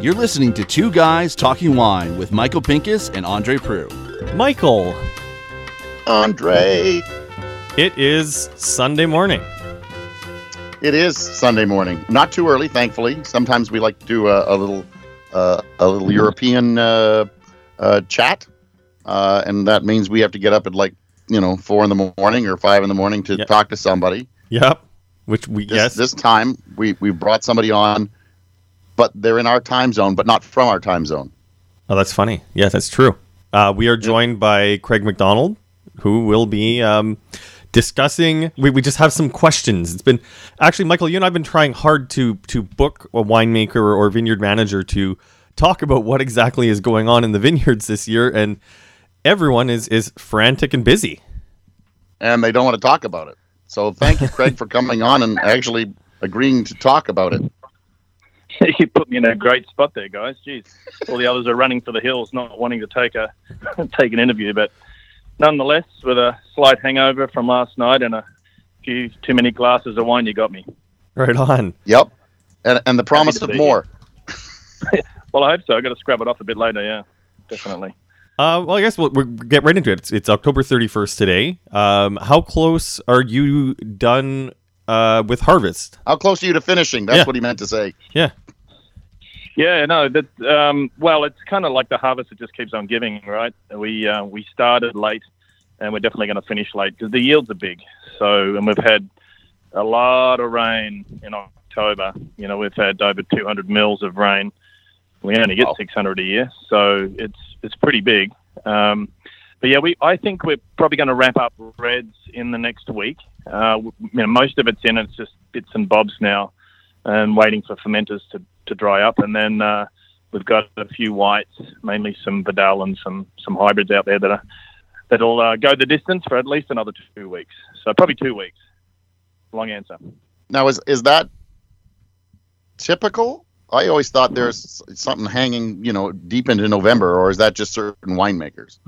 You're listening to Two Guys Talking Wine with Michael Pinkus and Andre Proulx. Michael, Andre. it is Sunday morning. It is Sunday morning. Not too early, thankfully. Sometimes we like to do a, a little uh, a little European uh, uh, chat, uh, and that means we have to get up at like you know four in the morning or five in the morning to Yep. talk to somebody. Yep. Which we This, yes. this time we we brought somebody on, but they're in our time zone, but not from our time zone. oh, that's funny. Yeah, that's true. Uh, we are joined by Craig McDonald, who will be um, discussing. We, we just have some questions. It's been actually, Michael, you and I've been trying hard to to book a winemaker or vineyard manager to talk about what exactly is going on in the vineyards this year, and everyone is is frantic and busy. and they don't want to talk about it. So thank you, Craig, for coming on and actually agreeing to talk about it. you put me in a great spot there, guys. Jeez, all the others are running for the hills, not wanting to take a take an interview. But nonetheless, with a slight hangover from last night and a few too many glasses of wine, you got me. Right on. Yep, and and the promise of more. Well, I hope so. I got to scrub it off a bit later. Yeah, definitely. Uh, well, I guess we'll, we'll get right into it. It's, it's October 31st today. Um, how close are you done uh, with harvest? How close are you to finishing? That's Yeah. what he meant to say. Yeah. Yeah, no, that um, well, it's kind of like the harvest that just keeps on giving, right? We uh, we started late, and we're definitely going to finish late because the yields are big. So, and we've had a lot of rain in October. You know, we've had over 200 mils of rain. We only get Wow. 600 a year, so it's it's pretty big. Um, but yeah, we I think we're probably going to wrap up reds in the next week. Uh, you know, most of it's in. It's just bits and bobs now, and waiting for fermenters to, to dry up. And then uh, we've got a few whites, mainly some Vidal and some some hybrids out there that are that'll uh, go the distance for at least another two weeks. So probably two weeks. Long answer. Now, is is that typical? I always thought there's something hanging, you know, deep into November, or is that just certain winemakers?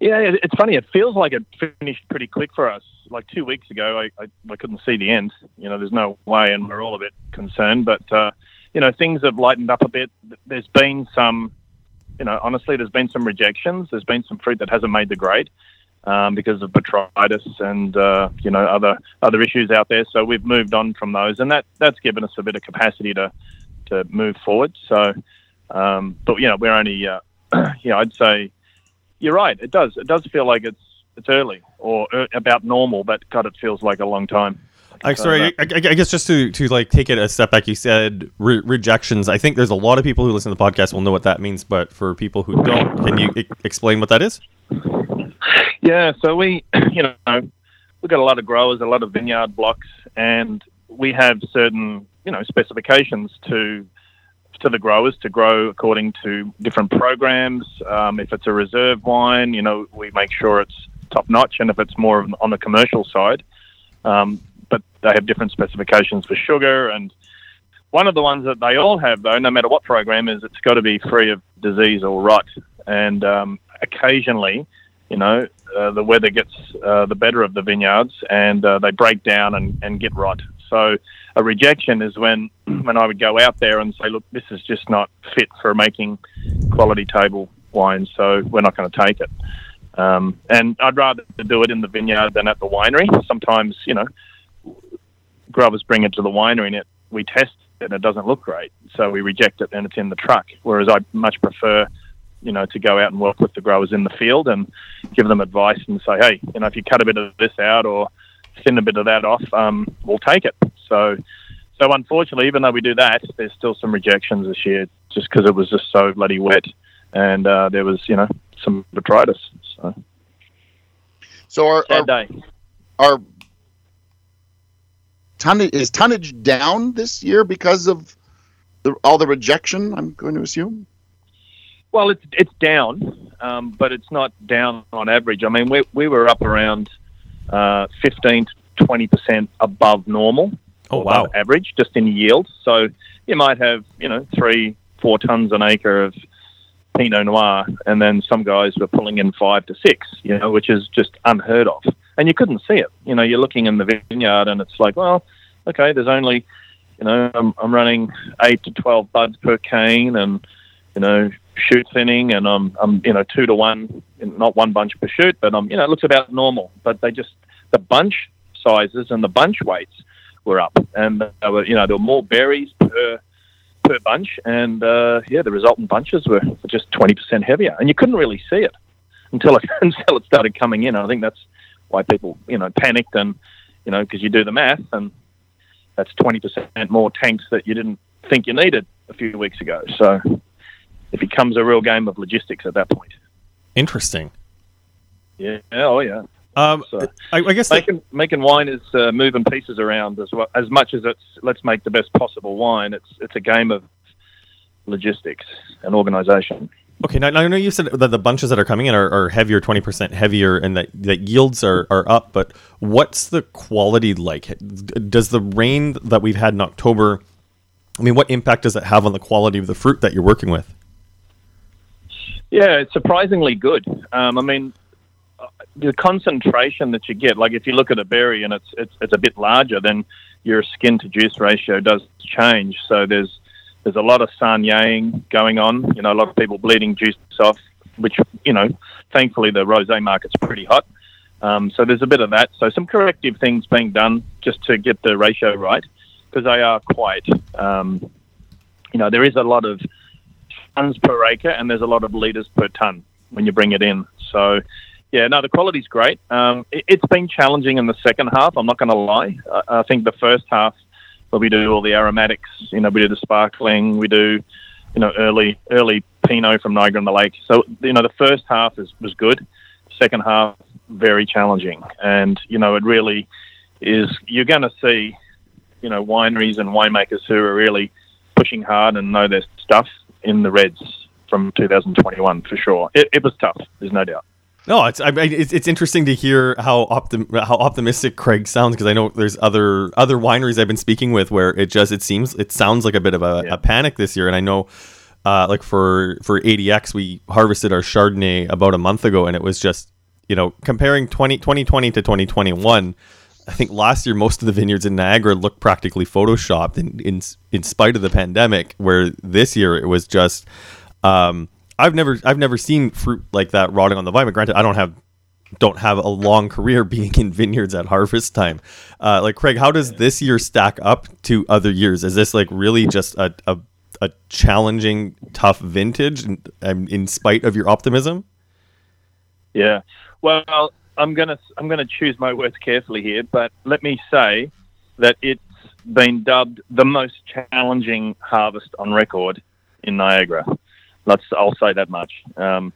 Yeah, it- it's funny. It feels like it finished pretty quick for us. Like two weeks ago, I, I, I couldn't see the end. You know, there's no way, and we're all a bit concerned. But uh, you know, things have lightened up a bit. There's been some, you know, honestly, there's been some rejections. There's been some fruit that hasn't made the grade um, because of botrytis and uh, you know other other issues out there. So we've moved on from those, and that that's given us a bit of capacity to to move forward. So, um, but you know, we're only, uh, you know, I'd say you're right. It does. It does feel like it's it's early or uh, about normal, but God, it feels like a long time. I, So sorry, I, I, I guess just to, to like take it a step back, you said re- rejections. I think there's a lot of people who listen to the podcast will know what that means, but for people who don't, can you e- explain what that is? Yeah, so we, you know, we've got a lot of growers, a lot of vineyard blocks, and we have certain, you know, specifications to to the growers to grow according to different programs. Um, if it's a reserve wine, you know, we make sure it's top notch, and if it's more on the commercial side, um, but they have different specifications for sugar and. One of the ones that they all have, though, no matter what program, is it's got to be free of disease or rot. And um, occasionally, you know, uh, the weather gets uh, the better of the vineyards and uh, they break down and, and get rot. So a rejection is when when I would go out there and say, look, this is just not fit for making quality table wine, so we're not going to take it. Um, and I'd rather do it in the vineyard than at the winery. Sometimes, you know, growers bring it to the winery and it, we test it and it doesn't look great, so we reject it and it's in the truck. Whereas I much prefer you know, to go out and work with the growers in the field and give them advice and say, hey, you know, if you cut a bit of this out or thin a bit of that off, um, we'll take it. So, so unfortunately, even though we do that, there's still some rejections this year just because it was just so bloody wet and uh, there was, you know, some botrytis. So So are sad are, day. are tonnage is tonnage down this year because of the, all the rejection? I'm going to assume. Well, it's it's down, um, but it's not down on average. I mean, we we were up around uh, 15 to 20 percent above normal. Oh, wow. above average just in yield. So you might have you know three four tons an acre of Pinot Noir, and then some guys were pulling in five to six, you know, which is just unheard of. and you couldn't see it. You know, you're looking in the vineyard, and it's like, well, okay, there's only, you know, I'm, I'm running eight to twelve buds per cane, and you know, shoot thinning, and I'm, I'm, you know, two to one, not one bunch per shoot, but I'm, you know, it looks about normal. But they just the bunch sizes and the bunch weights were up, and there were, you know, there were more berries per per bunch, and uh, yeah, the resultant bunches were, just twenty percent heavier, and you couldn't really see it until it until it started coming in. I think that's why people, you know, panicked and, you know, because you do the math and that's 20% more tanks that you didn't think you needed a few weeks ago. So it becomes a real game of logistics at that point. Interesting. Yeah. Oh, yeah. Um, So I, I guess making making wine is uh, moving pieces around as well. As much as it's let's make the best possible wine, it's it's a game of logistics and organisation. Okay, now, now I know you said that the bunches that are coming in are, are heavier, twenty percent heavier, and that, that yields are, are up. But what's the quality like? Does the rain that we've had in October? I mean, what impact does it have on the quality of the fruit that you're working with? Yeah, it's surprisingly good. Um, I mean, uh, the concentration that you get, like if you look at a berry and it's it's it's a bit larger, then your skin to juice ratio does change. So there's there's a lot of saignéeing going on. You know, a lot of people bleeding juice off, which you know, thankfully the rosé market's pretty hot. Um, so there's a bit of that. So some corrective things being done just to get the ratio right because they are quite. Um, you know, there is a lot of tons per acre, and there's a lot of litres per ton when you bring it in. So, yeah, no, the quality's great. Um, it, it's been challenging in the second half. I'm not going to lie. I, I think the first half, where we do all the aromatics, you know, we do the sparkling, we do, you know, early early Pinot from Niagara on the Lake. So, you know, the first half is, was good. Second half, very challenging, and you know, it really is. You're going to see, you know, wineries and winemakers who are really pushing hard and know their stuff in the reds from 2021 for sure. It, it was tough. There's no doubt. No, it's I mean, it's, it's interesting to hear how optim- how optimistic Craig sounds because I know there's other other wineries I've been speaking with where it just it seems it sounds like a bit of a, Yeah. a panic this year, and I know. Uh, like for for ADX, we harvested our Chardonnay about a month ago, and it was just you know comparing 20, 2020 to 2021. I think last year most of the vineyards in Niagara looked practically photoshopped in in, in spite of the pandemic. Where this year it was just um, I've never I've never seen fruit like that rotting on the vine. But granted, I don't have don't have a long career being in vineyards at harvest time. Uh, like Craig, how does this year stack up to other years? Is this like really just a a, a challenging, tough vintage, in, in spite of your optimism? Yeah. Well, I'm gonna I'm gonna choose my words carefully here, but let me say that it's been dubbed the most challenging harvest on record in Niagara. Let's I'll say that much. Um,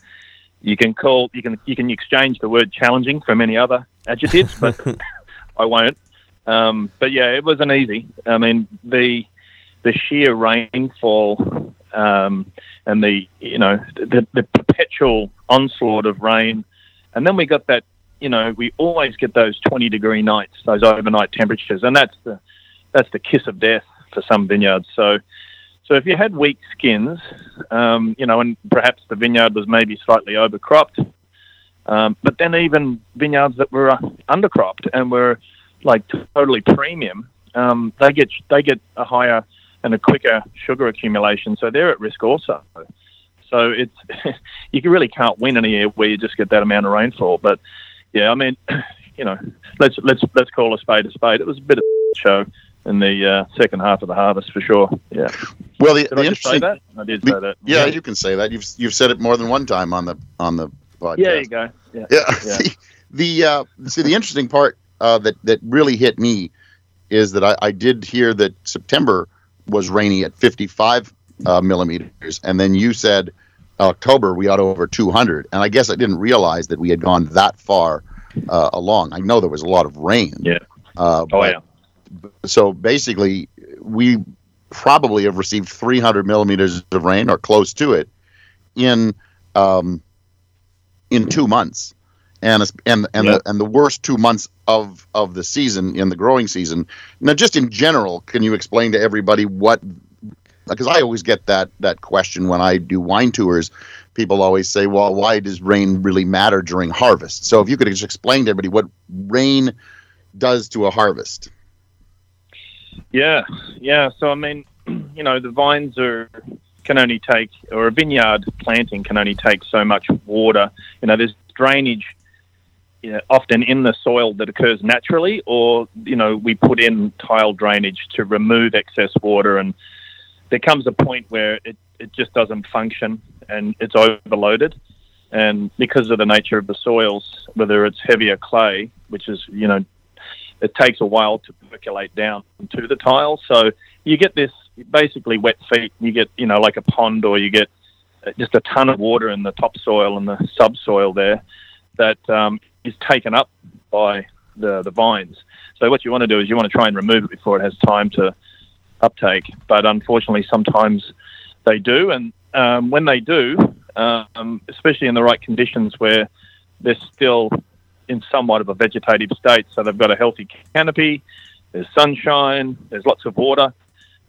you can call you can you can exchange the word challenging for many other adjectives, but I won't. Um, but yeah, it wasn't easy. I mean the the sheer rainfall um, and the you know the, the perpetual onslaught of rain, and then we got that you know we always get those 20 degree nights, those overnight temperatures, and that's the that's the kiss of death for some vineyards. So so if you had weak skins, um, you know, and perhaps the vineyard was maybe slightly overcropped, um, but then even vineyards that were undercropped and were like totally premium, um, they get they get a higher and a quicker sugar accumulation, so they're at risk also. So it's you really can't win in a year where you just get that amount of rainfall. But yeah, I mean, you know, let's let's let's call a spade a spade. It was a bit of a show in the uh, second half of the harvest for sure. Yeah, Well, the, did the I just say interesting. that? I did say that. Yeah, you can say that. You've you've said it more than one time on the on the podcast. Yeah, you go. Yeah. Yeah. Yeah. the the uh, see the interesting part uh, that that really hit me is that I, I did hear that September was rainy at 55 uh, millimeters, and then you said October we got over 200, and I guess I didn't realize that we had gone that far uh, along. I know there was a lot of rain. Yeah. Uh, Oh but- yeah. so basically we probably have received 300 millimeters of rain or close to it in um, in two months and and and Yeah. the and the worst two months of of the season in the growing season now just in general can you explain to everybody what because I always get that that question when I do wine tours. People always say, "Well, why does rain really matter during harvest?" So if you could just explain to everybody what rain does to a harvest. Yeah, yeah. So I mean, you know, the vines are can only take, or a vineyard planting can only take so much water. You know, there's drainage you know, often in the soil that occurs naturally, or you know, we put in tile drainage to remove excess water, and there comes a point where it, it just doesn't function and it's overloaded. And because of the nature of the soils, whether it's heavier clay, which is you know, it takes a while to percolate down to the tile, so you get this basically wet feet. You get you know like a pond, or you get just a ton of water in the topsoil and the subsoil there that um, is taken up by the, the vines. So what you want to do is you want to try and remove it before it has time to uptake. But unfortunately, sometimes they do, and um, when they do, um, especially in the right conditions where they're still in somewhat of a vegetative state, so they've got a healthy canopy, there's sunshine, there's lots of water,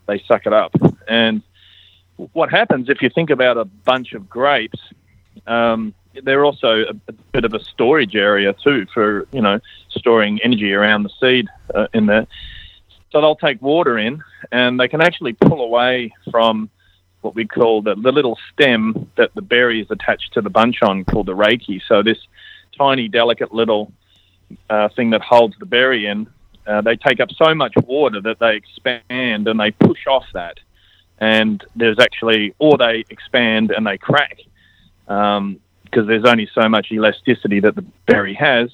they suck it up. And what happens if you think about a bunch of grapes? Um, they're also a, a, bit of a storage area too for you know storing energy around the seed uh, in there. So they'll take water in, and they can actually pull away from what we call the, the little stem that the berry is attached to the bunch on, called the rachis. So this tiny, delicate little uh, thing that holds the berry in, uh, they take up so much water that they expand and they push off that. And there's actually, or they expand and they crack. Um, because there's only so much elasticity that the berry has.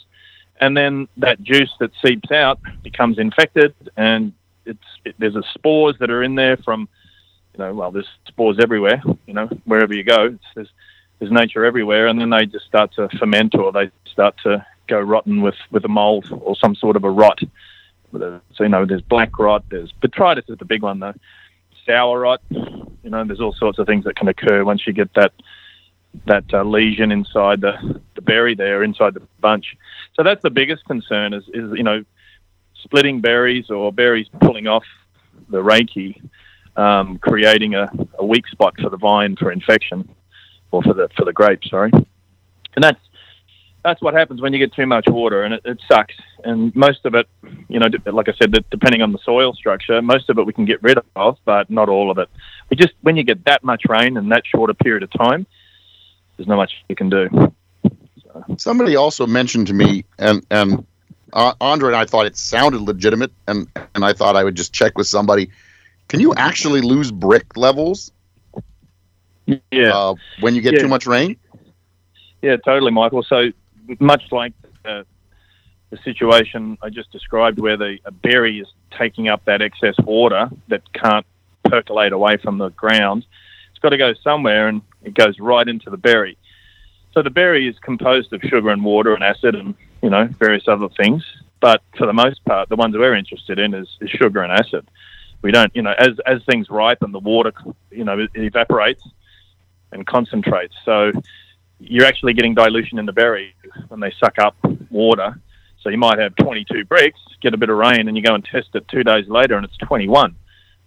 And then that juice that seeps out becomes infected, and it's it, there's a spores that are in there from, you know, well, there's spores everywhere, you know, wherever you go, there's there's nature everywhere, and then they just start to ferment or they start to go rotten with with a mold or some sort of a rot. So you know, there's black rot, there's botrytis is the big one though, sour rot. You know, there's all sorts of things that can occur once you get that that uh, lesion inside the, the berry there, inside the bunch. So that's the biggest concern is, is you know, splitting berries or berries pulling off the rachis, um, creating a, a weak spot for the vine for infection or for the for the grape, sorry. And that's that's what happens when you get too much water, and it, it sucks. And most of it, you know, like I said, depending on the soil structure, most of it we can get rid of, but not all of it. We just when you get that much rain in that short a period of time, there's not much you can do. So. Somebody also mentioned to me, and and uh, Andre and I thought it sounded legitimate, and and I thought I would just check with somebody. Can you actually lose Brix levels? Yeah. Uh, when you get yeah. too much rain. Yeah, totally, Michael. So much like uh, the situation I just described, where the berry is taking up that excess water that can't percolate away from the ground, it's got to go somewhere, and it goes right into the berry. So the berry is composed of sugar and water and acid and you know various other things. But for the most part, the ones we're interested in is, is sugar and acid. We don't, you know, as as things ripen, the water, you know, evaporates and concentrates. So you're actually getting dilution in the berry when they suck up water. So you might have 22 Brix, get a bit of rain, and you go and test it two days later, and it's 21.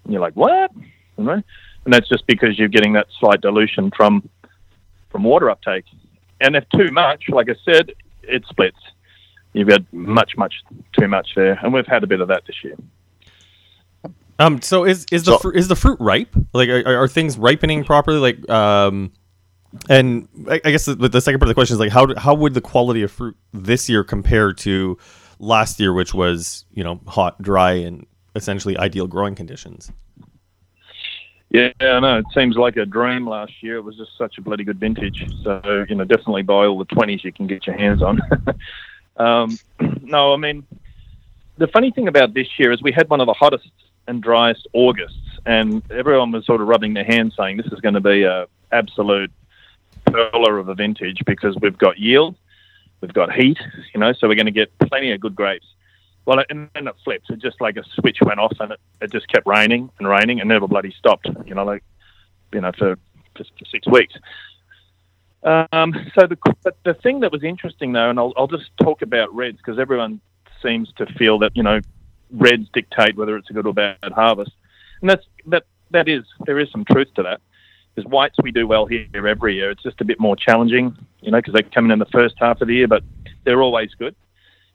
And you're like, what? You know? And that's just because you're getting that slight dilution from from water uptake. And if too much, like I said, it splits. You've got much, much too much there, and we've had a bit of that this year. Um. So is is the so, fr- is the fruit ripe? Like, are, are things ripening properly? Like, um, and I, I guess the, the, second part of the question is like, how how would the quality of fruit this year compare to last year, which was you know hot, dry, and essentially ideal growing conditions? Yeah, I know. It seems like a dream last year. It was just such a bloody good vintage. So, you know, definitely buy all the 20s you can get your hands on. um, no, I mean, the funny thing about this year is we had one of the hottest and driest Augusts, and everyone was sort of rubbing their hands saying this is going to be a absolute perler of a vintage because we've got yield, we've got heat, you know, so we're going to get plenty of good grapes. Well, and then it flipped. It just like a switch went off, and it, it just kept raining and raining, and never bloody stopped. You know, like you know, for for, for six weeks. Um, so the the thing that was interesting though, and I'll I'll just talk about reds because everyone seems to feel that you know reds dictate whether it's a good or bad harvest, and that's that that is there is some truth to that. Because whites we do well here every year. It's just a bit more challenging, you know, because they come in in the first half of the year, but they're always good.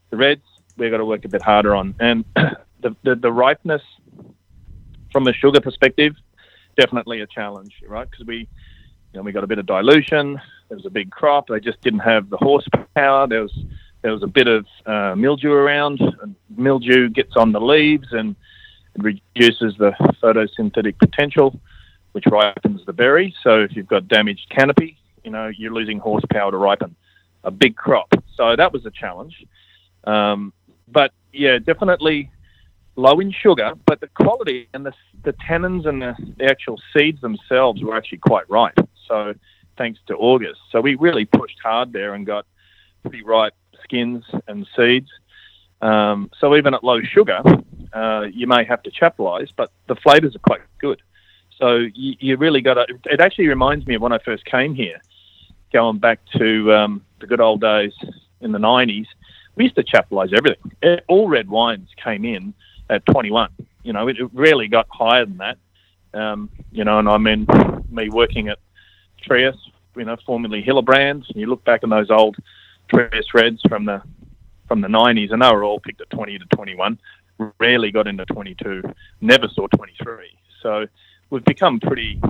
The reds we've got to work a bit harder on, and the, the the ripeness from a sugar perspective, definitely a challenge, right? Because we, you know, we got a bit of dilution. There was a big crop. They just didn't have the horsepower. There was there was a bit of uh, mildew around. And mildew gets on the leaves and it reduces the photosynthetic potential, which ripens the berry. So if you've got damaged canopy, you know you're losing horsepower to ripen a big crop. So that was a challenge. Um, but yeah, definitely low in sugar, but the quality and the, the tannins and the, the actual seeds themselves were actually quite ripe. So thanks to August. So we really pushed hard there and got pretty ripe skins and seeds. Um, so even at low sugar, uh, you may have to chaptalize, but the flavors are quite good. So you, you really got to. It actually reminds me of when I first came here, going back to um, the good old days in the '90s. We used to chaptalize everything. All red wines came in at 21. You know, it, it rarely got higher than that. Um, you know, and I mean, me working at Trius, you know, formerly Hillebrand, and you look back on those old Trius Reds from the from the 90s, and they were all picked at 20 to 21. Rarely got into 22. Never saw 23. So we've become pretty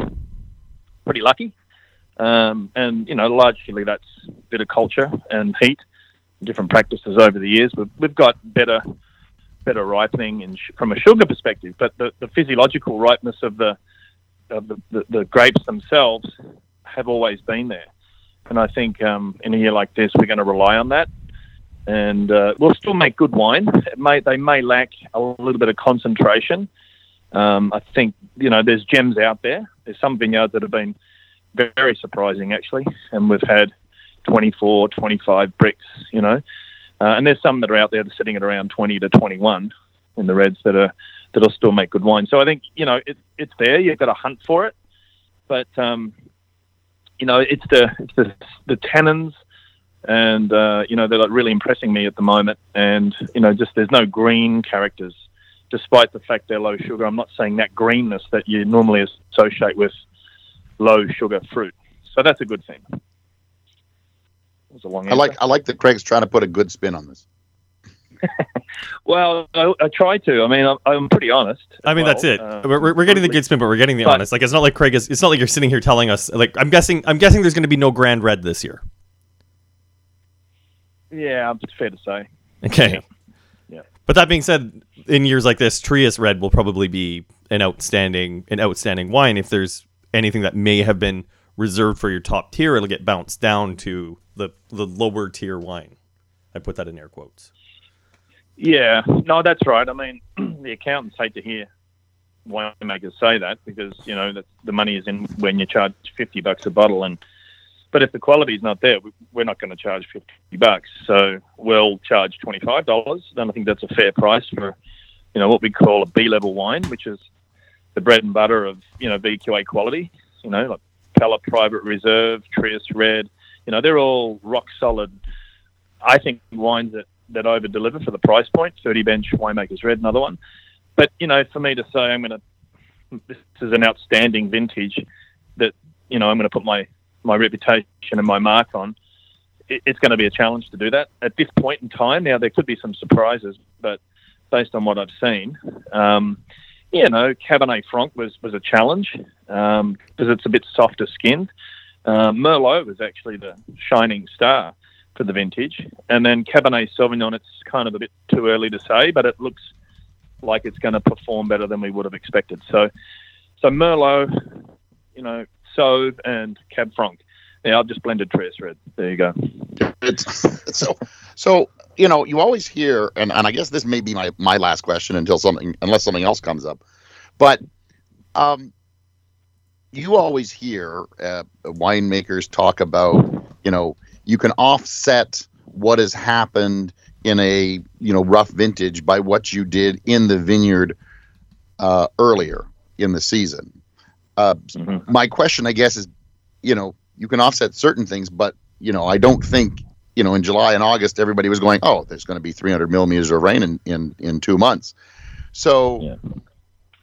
pretty lucky. Um, and you know, largely that's a bit of culture and heat, different practices over the years. We've, we've got better better ripening sh- from a sugar perspective, but the, the physiological ripeness of the of the, the, the, grapes themselves have always been there. And I think um, in a year like this, we're going to rely on that. And uh, we'll still make good wine. May, they may lack a little bit of concentration. Um, I think, you know, there's gems out there. There's some vineyards that have been very surprising, actually. And we've had 24, 25 Brix, you know. Uh, and there's some that are out there that are sitting at around 20 to 21 in the reds that are that'll still make good wine. So I think you know it, it's there. You've got to hunt for it, but um, you know it's the it's the the tannins, and uh, you know they're like really impressing me at the moment. And you know just there's no green characters, despite the fact they're low sugar. I'm not saying that greenness that you normally associate with low sugar fruit. So that's a good thing was a long. I like I like that Craig's trying to put a good spin on this. well, I, I, try to. I mean, I'm, I'm pretty honest. I mean, well. that's it. Uh, we're, we're getting the good spin, but we're getting the but, honest. Like, it's not like Craig is. It's not like you're sitting here telling us. Like, I'm guessing. I'm guessing there's going to be no Grand Red this year. Yeah, it's fair to say. Okay. Yeah. yeah. But that being said, in years like this, Trius Red will probably be an outstanding, an outstanding wine. If there's anything that may have been reserved for your top tier, it'll get bounced down to the the lower tier wine. I put that in air quotes. Yeah, no, that's right. I mean, the accountants hate to hear winemakers say that because you know that the money is in when you charge fifty bucks a bottle, and but if the quality is not there, we're not going to charge fifty bucks. So we'll charge twenty five dollars. And I think that's a fair price for you know what we call a B level wine, which is the bread and butter of you know VQA quality. You know, like Peller Private Reserve, Trius Red, you know, they're all rock solid. I think wines that that over deliver for the price point. Thirty Bench Winemakers Red, another one. But you know, for me to say I'm going to, this is an outstanding vintage that you know I'm going to put my my reputation and my mark on. It, it's going to be a challenge to do that at this point in time. Now there could be some surprises, but based on what I've seen, um, you know, Cabernet Franc was was a challenge because um, it's a bit softer skinned. Uh, Merlot was actually the shining star for the vintage, and then Cabernet Sauvignon. It's kind of a bit too early to say, but it looks like it's going to perform better than we would have expected. So, so Merlot, you know, Sauv and Cab Franc. Yeah, I've just blended Trius Red. There you go. So, so you know, you always hear, and, and I guess this may be my, my last question until something, unless something else comes up, but um, you always hear uh, winemakers talk about, you know, you can offset what has happened in a you know rough vintage by what you did in the vineyard uh, earlier in the season. Uh, mm-hmm. My question, I guess, is, you know, you can offset certain things, but you know, I don't think you know in July and August everybody was going, oh, there's going to be 300 millimeters of rain in in in two months. So, yeah.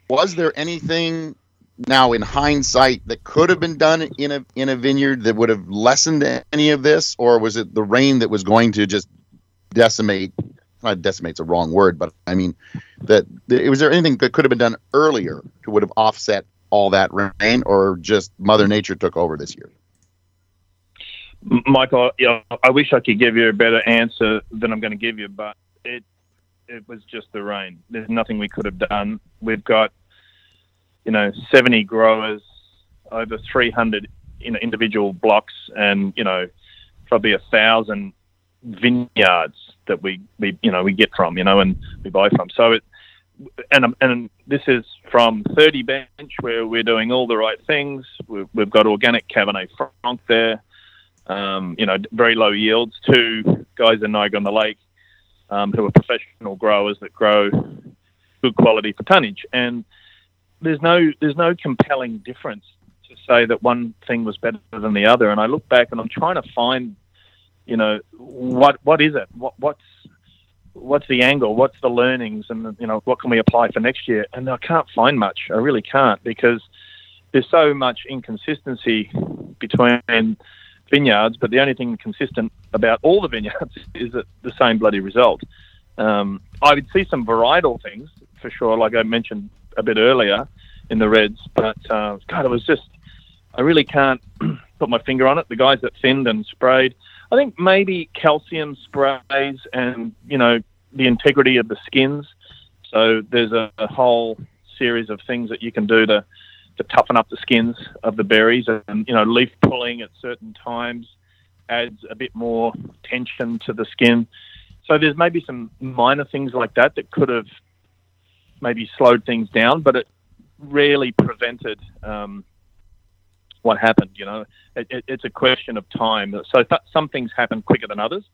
was there anything now in hindsight that could have been done in a in a vineyard that would have lessened any of this, or was it the rain that was going to just decimate? Not decimate's a wrong word, but I mean that, was there anything that could have been done earlier to would have offset all that rain, or just Mother Nature took over this year? Michael, you know, I wish I could give you a better answer than I'm going to give you, but it it was just the rain. There's nothing we could have done. We've got, you know, 70 growers, over 300 you know, individual blocks, and you know, probably a thousand vineyards that we, we you know we get from, you know, and we buy from. So it and and this is from 30 bench where we're doing all the right things. We've, we've got organic Cabernet Franc there um, you know, very low yields. Two guys in Niagara on the Lake um, who are professional growers that grow good quality for tonnage. And there's no there's no compelling difference to say that one thing was better than the other. And I look back and I'm trying to find, you know, what what is it? What what's what's the angle? What's the learnings? And you know, what can we apply for next year? And I can't find much. I really can't because there's so much inconsistency between vineyards, but the only thing consistent about all the vineyards is that the same bloody result. Um, I would see some varietal things for sure, like I mentioned a bit earlier in the reds, but uh, God, it was just I really can't put my finger on it. The guys that thinned and sprayed, I think maybe calcium sprays and you know the integrity of the skins. So there's a, a whole series of things that you can do to to toughen up the skins of the berries. And you know, leaf pulling at certain times adds a bit more tension to the skin. So there's maybe some minor things like that that could have maybe slowed things down, but it rarely prevented um, what happened. You know, it, it, it's a question of time. So th- some things happen quicker than others.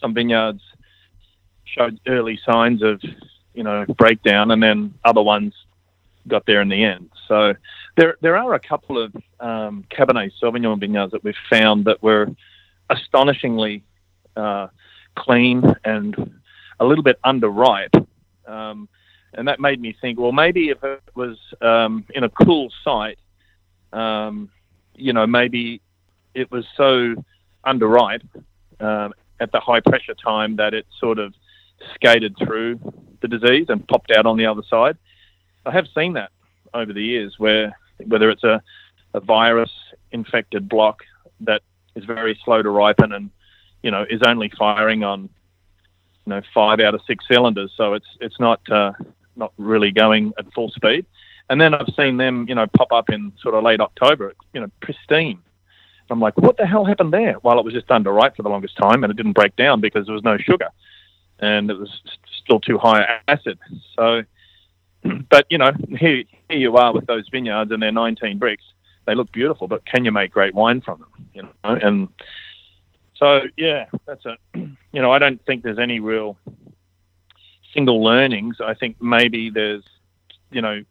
Some vineyards showed early signs of you know breakdown, and then other ones got there in the end. So there there are a couple of um, Cabernet Sauvignon vineyards that we've found that were astonishingly uh, clean and a little bit underripe. Um, and that made me think, well, maybe if it was um, in a cool site, um, you know, maybe it was so underripe um, at the high pressure time that it sort of skated through the disease and popped out on the other side. I have seen that over the years where whether it's a, a virus infected block that is very slow to ripen and you know is only firing on you know five out of six cylinders so it's it's not uh, not really going at full speed and then I've seen them you know pop up in sort of late October you know pristine I'm like what the hell happened there well it was just underripe for the longest time and it didn't break down because there was no sugar and it was still too high acid so but you know, here, here you are with those vineyards, and they're 19 Brix. They look beautiful, but can you make great wine from them? You know, and so yeah, that's a. You know, I don't think there's any real single learnings. I think maybe there's, you know,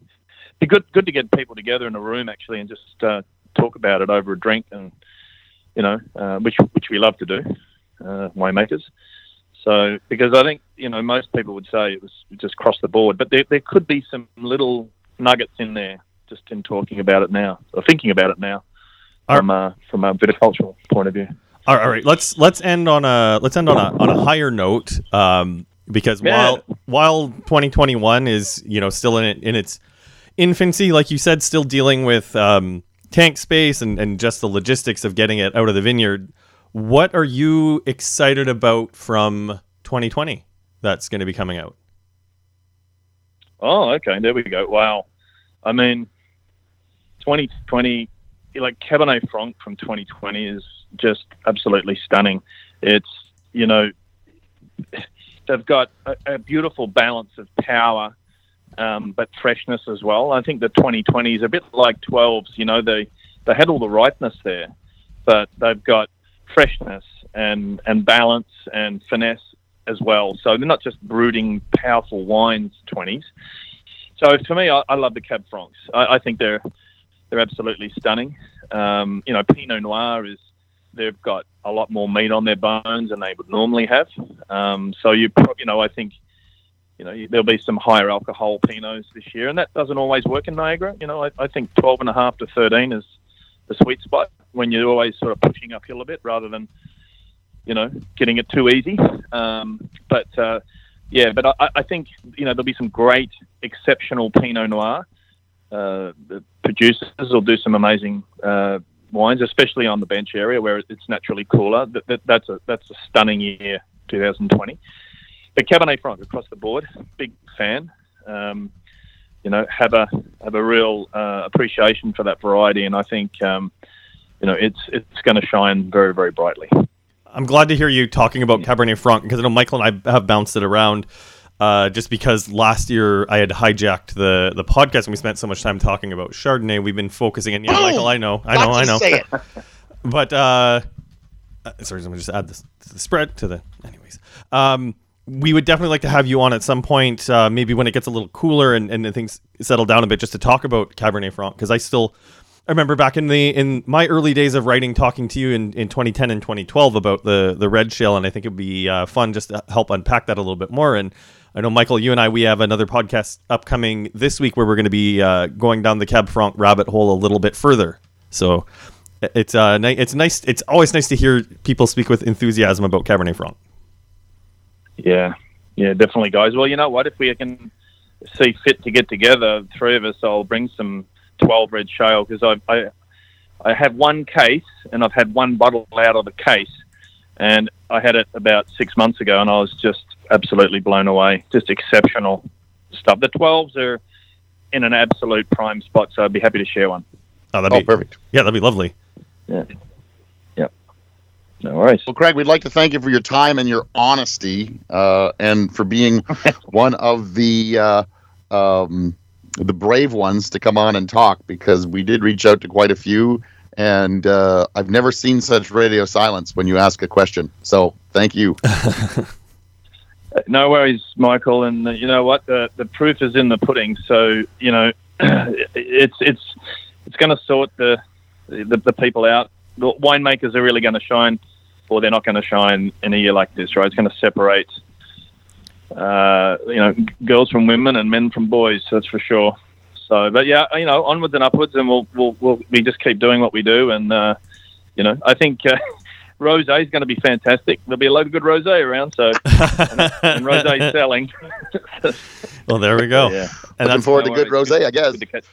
be good good to get people together in a room actually and just uh, talk about it over a drink and you know, uh, which which we love to do, uh, winemakers. So, because I think, you know, most people would say it was just cross the board, but there, there could be some little nuggets in there just in talking about it now, or thinking about it now from, uh, from a viticultural point of view. All right, let's let's end on a let's end on a on a higher note um, because yeah. while while 2021 is you know still in it, in its infancy, like you said, still dealing with um, tank space and, and just the logistics of getting it out of the vineyard. What are you excited about from 2020 that's going to be coming out? Oh, okay. There we go. Wow. I mean, 2020, like Cabernet Franc from 2020 is just absolutely stunning. It's, you know, they've got a, a beautiful balance of power, um, but freshness as well. I think the 2020 is a bit like 12s. You know, they, they had all the ripeness there, but they've got freshness and and balance and finesse as well. So they're not just brooding powerful wines twenties. So for me, I, I love the Cab Francs. I, I, think they're they're absolutely stunning. Um, you know, Pinot Noir is they've got a lot more meat on their bones than they would normally have. Um, so you you know I think you know, there'll be some higher alcohol Pinots this year, and that doesn't always work in Niagara. You know, I, I think 12 and a half to 13 is the sweet spot when you're always sort of pushing uphill a bit rather than, you know, getting it too easy. Um, but uh, yeah, but I, I think you know there'll be some great, exceptional Pinot Noir. Uh, the producers will do some amazing uh, wines, especially on the bench area where it's naturally cooler. That, that, that's a that's a stunning year, 2020. But Cabernet Franc across the board, big fan. Um, you know, have a have a real uh, appreciation for that variety, and I think um, you know it's it's going to shine very very brightly. I'm glad to hear you talking about Cabernet Franc because I know Michael and I have bounced it around. Uh, just because last year I had hijacked the the podcast and we spent so much time talking about Chardonnay, we've been focusing. And yeah, Michael, I know, I know, I know. but uh, uh, sorry, let me just add this to the spread to the. Anyways, um, we would definitely like to have you on at some point, uh, maybe when it gets a little cooler and, and things settle down a bit, just to talk about Cabernet Franc. Because I still, I remember back in the in my early days of writing, talking to you in, in 2010 and 2012 about the the red shale, and I think it'd be uh, fun just to help unpack that a little bit more. And I know Michael, you and I, we have another podcast upcoming this week where we're going to be uh, going down the Cab Franc rabbit hole a little bit further. So it's uh, it's nice. It's always nice to hear people speak with enthusiasm about Cabernet Franc. Yeah, yeah, definitely, guys. Well, you know what? If we can see fit to get together, three of us, I'll bring some 12 red shale because I, I I have one case and I've had one bottle out of the case, and I had it about six months ago, and I was just absolutely blown away. Just exceptional stuff. The 12s are in an absolute prime spot, so I'd be happy to share one. Oh, that'd Oh, be perfect. Yeah, that'd be lovely. Yeah. Yep. No worries. Well, Craig, we'd like to thank you for your time and your honesty, uh, and for being one of the uh, um, the brave ones to come on and talk. Because we did reach out to quite a few, and uh, I've never seen such radio silence when you ask a question. So, thank you. No worries, Michael. And uh, you know what? The the proof is in the pudding. So you know, it's it's it's going to sort the, the the people out. The winemakers are really going to shine, or they're not going to shine in a year like this, right? It's going to separate, uh, you know, girls from women and men from boys. That's for sure. So, but yeah, you know, onwards and upwards, and we'll we'll, we'll we just keep doing what we do, and uh, you know, I think. Uh, Rosé is going to be fantastic. There'll be a lot of good rosé around, so and rosé selling. Well, there we go. yeah. And Looking that's forward to good worries. rosé, I guess. Catch.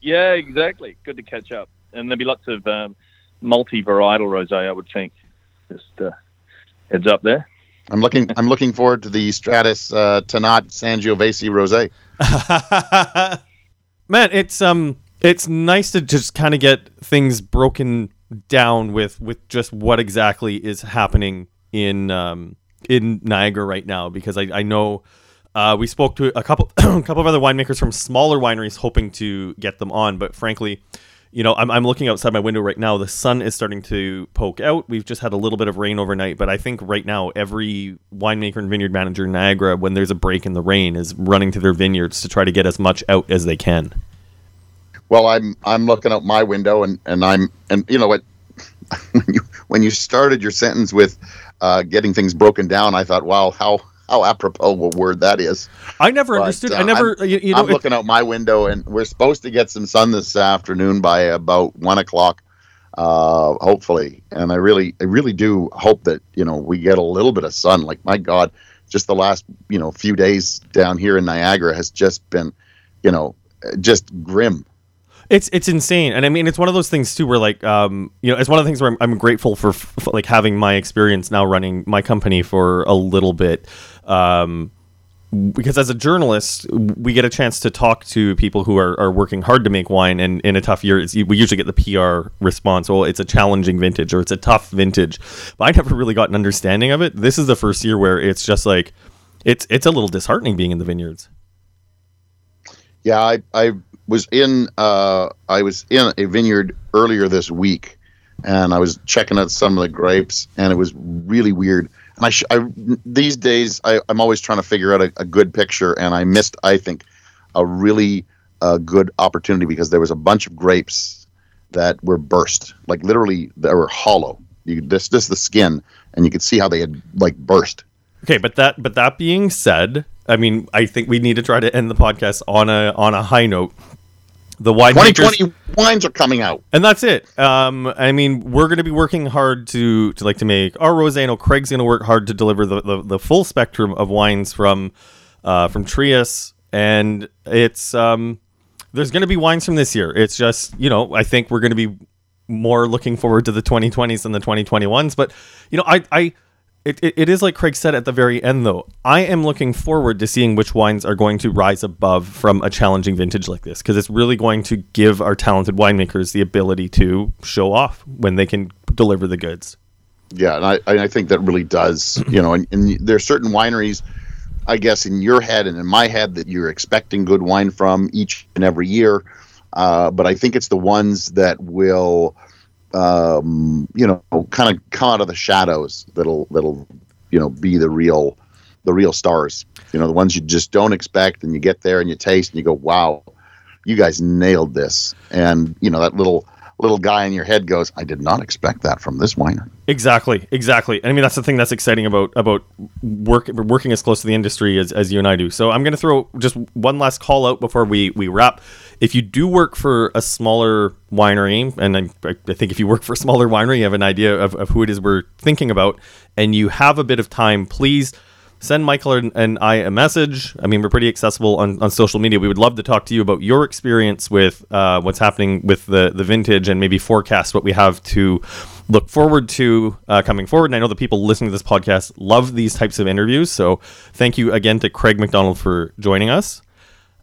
Yeah, exactly. Good to catch up, and there'll be lots of um, multi-varietal rosé. I would think. Just uh, heads up there. I'm looking. I'm looking forward to the Stratus uh, Tannat Sangiovese rosé. man it's um it's nice to just kind of get things broken down with with just what exactly is happening in um in Niagara right now because I, I know uh, we spoke to a couple a couple of other winemakers from smaller wineries hoping to get them on but frankly you know I'm, I'm looking outside my window right now. The sun is starting to poke out. We've just had a little bit of rain overnight but I think right now every winemaker and vineyard manager in Niagara when there's a break in the rain is running to their vineyards to try to get as much out as they can Well, I'm I'm looking out my window, and and I'm and you know what, when you when you started your sentence with uh, getting things broken down, I thought, wow, how how apropos a word that is. I never But, understood. uh, I never, you, you know, I'm looking out my window, and we're supposed to get some sun this afternoon by about one o'clock, uh, hopefully. And I really, I really do hope that you know we get a little bit of sun. Like my God, just the last you know few days down here in Niagara has just been, you know, just grim. It's it's insane, and I mean, it's one of those things too, where like, um, you know, it's one of the things where I'm, I'm grateful for, for like having my experience now running my company for a little bit, um, because as a journalist, we get a chance to talk to people who are, are working hard to make wine, and in a tough year, we usually get the PR response, well, it's a challenging vintage or it's a tough vintage, but I never really got an understanding of it. This is the first year where it's just like, it's it's a little disheartening being in the vineyards. Yeah, I, I was in uh, I was in a vineyard earlier this week, and I was checking out some of the grapes, and it was really weird. And I, sh- I these days I, I'm always trying to figure out a, a good picture, and I missed I think a really uh, good opportunity because there was a bunch of grapes that were burst, like literally they were hollow. You this this the skin, and you could see how they had like burst. Okay, but that but that being said, I mean, I think we need to try to end the podcast on a on a high note. The winemakers, 2020 wines are coming out. and that's it. Um, I mean, we're going to be working hard to to like to make our rosé. I know Craig's going to work hard to deliver the, the, the full spectrum of wines from uh, from Trius, and it's um, there's going to be wines from this year. It's just you know, I think we're going to be more looking forward to the 2020s than the 2021s. But you know, I I it, it, it is like Craig said at the very end, though. I am looking forward to seeing which wines are going to rise above from a challenging vintage like this because it's really going to give our talented winemakers the ability to show off when they can deliver the goods. Yeah, and I, I think that really does. You know, and, and there are certain wineries, I guess, in your head and in my head that you're expecting good wine from each and every year. Uh, but I think it's the ones that will um, you know, kind of come out of the shadows that'll that'll you know be the real the real stars. You know, the ones you just don't expect, and you get there and you taste and you go, "Wow, you guys nailed this!" And you know that little little guy in your head goes, "I did not expect that from this winery." Exactly, exactly. I mean that's the thing that's exciting about about work working as close to the industry as, as you and I do. So I'm going to throw just one last call out before we we wrap. If you do work for a smaller winery, and I, I think if you work for a smaller winery, you have an idea of, of who it is we're thinking about, and you have a bit of time, please send Michael and, I a message. I mean, we're pretty accessible on, on social media. We would love to talk to you about your experience with uh, what's happening with the, the vintage and maybe forecast what we have to look forward to uh, coming forward. And I know the people listening to this podcast love these types of interviews. So thank you again to Craig McDonald for joining us.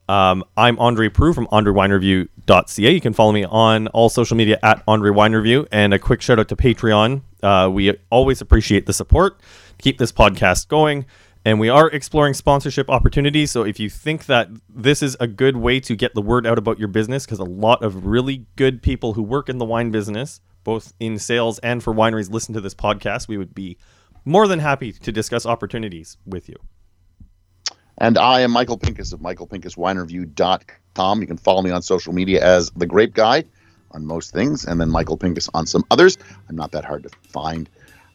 Um, I'm Andre Proulx from AndreWineReview.ca. You can follow me on all social media at Andre Wine Review. And a quick shout out to Patreon. Uh, we always appreciate the support. Keep this podcast going. And we are exploring sponsorship opportunities. So if you think that this is a good way to get the word out about your business, because a lot of really good people who work in the wine business, both in sales and for wineries, listen to this podcast, we would be more than happy to discuss opportunities with you. And I am Michael Pinkus of michaelpinkuswinereview.com. You can follow me on social media as The Grape Guy on most things, and then Michael Pinkus on some others. I'm not that hard to find.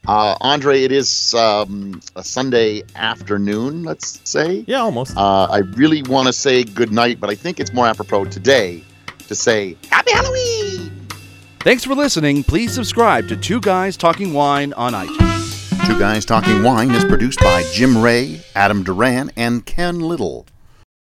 Uh, Andre, it is um, a Sunday afternoon, let's say. Yeah, almost. Uh, I really want to say good night, but I think it's more apropos today to say Happy Halloween! Thanks for listening. Please subscribe to Two Guys Talking Wine on iTunes. Two Guys Talking Wine is produced by Jim Ray, Adam Duran, and Ken Little.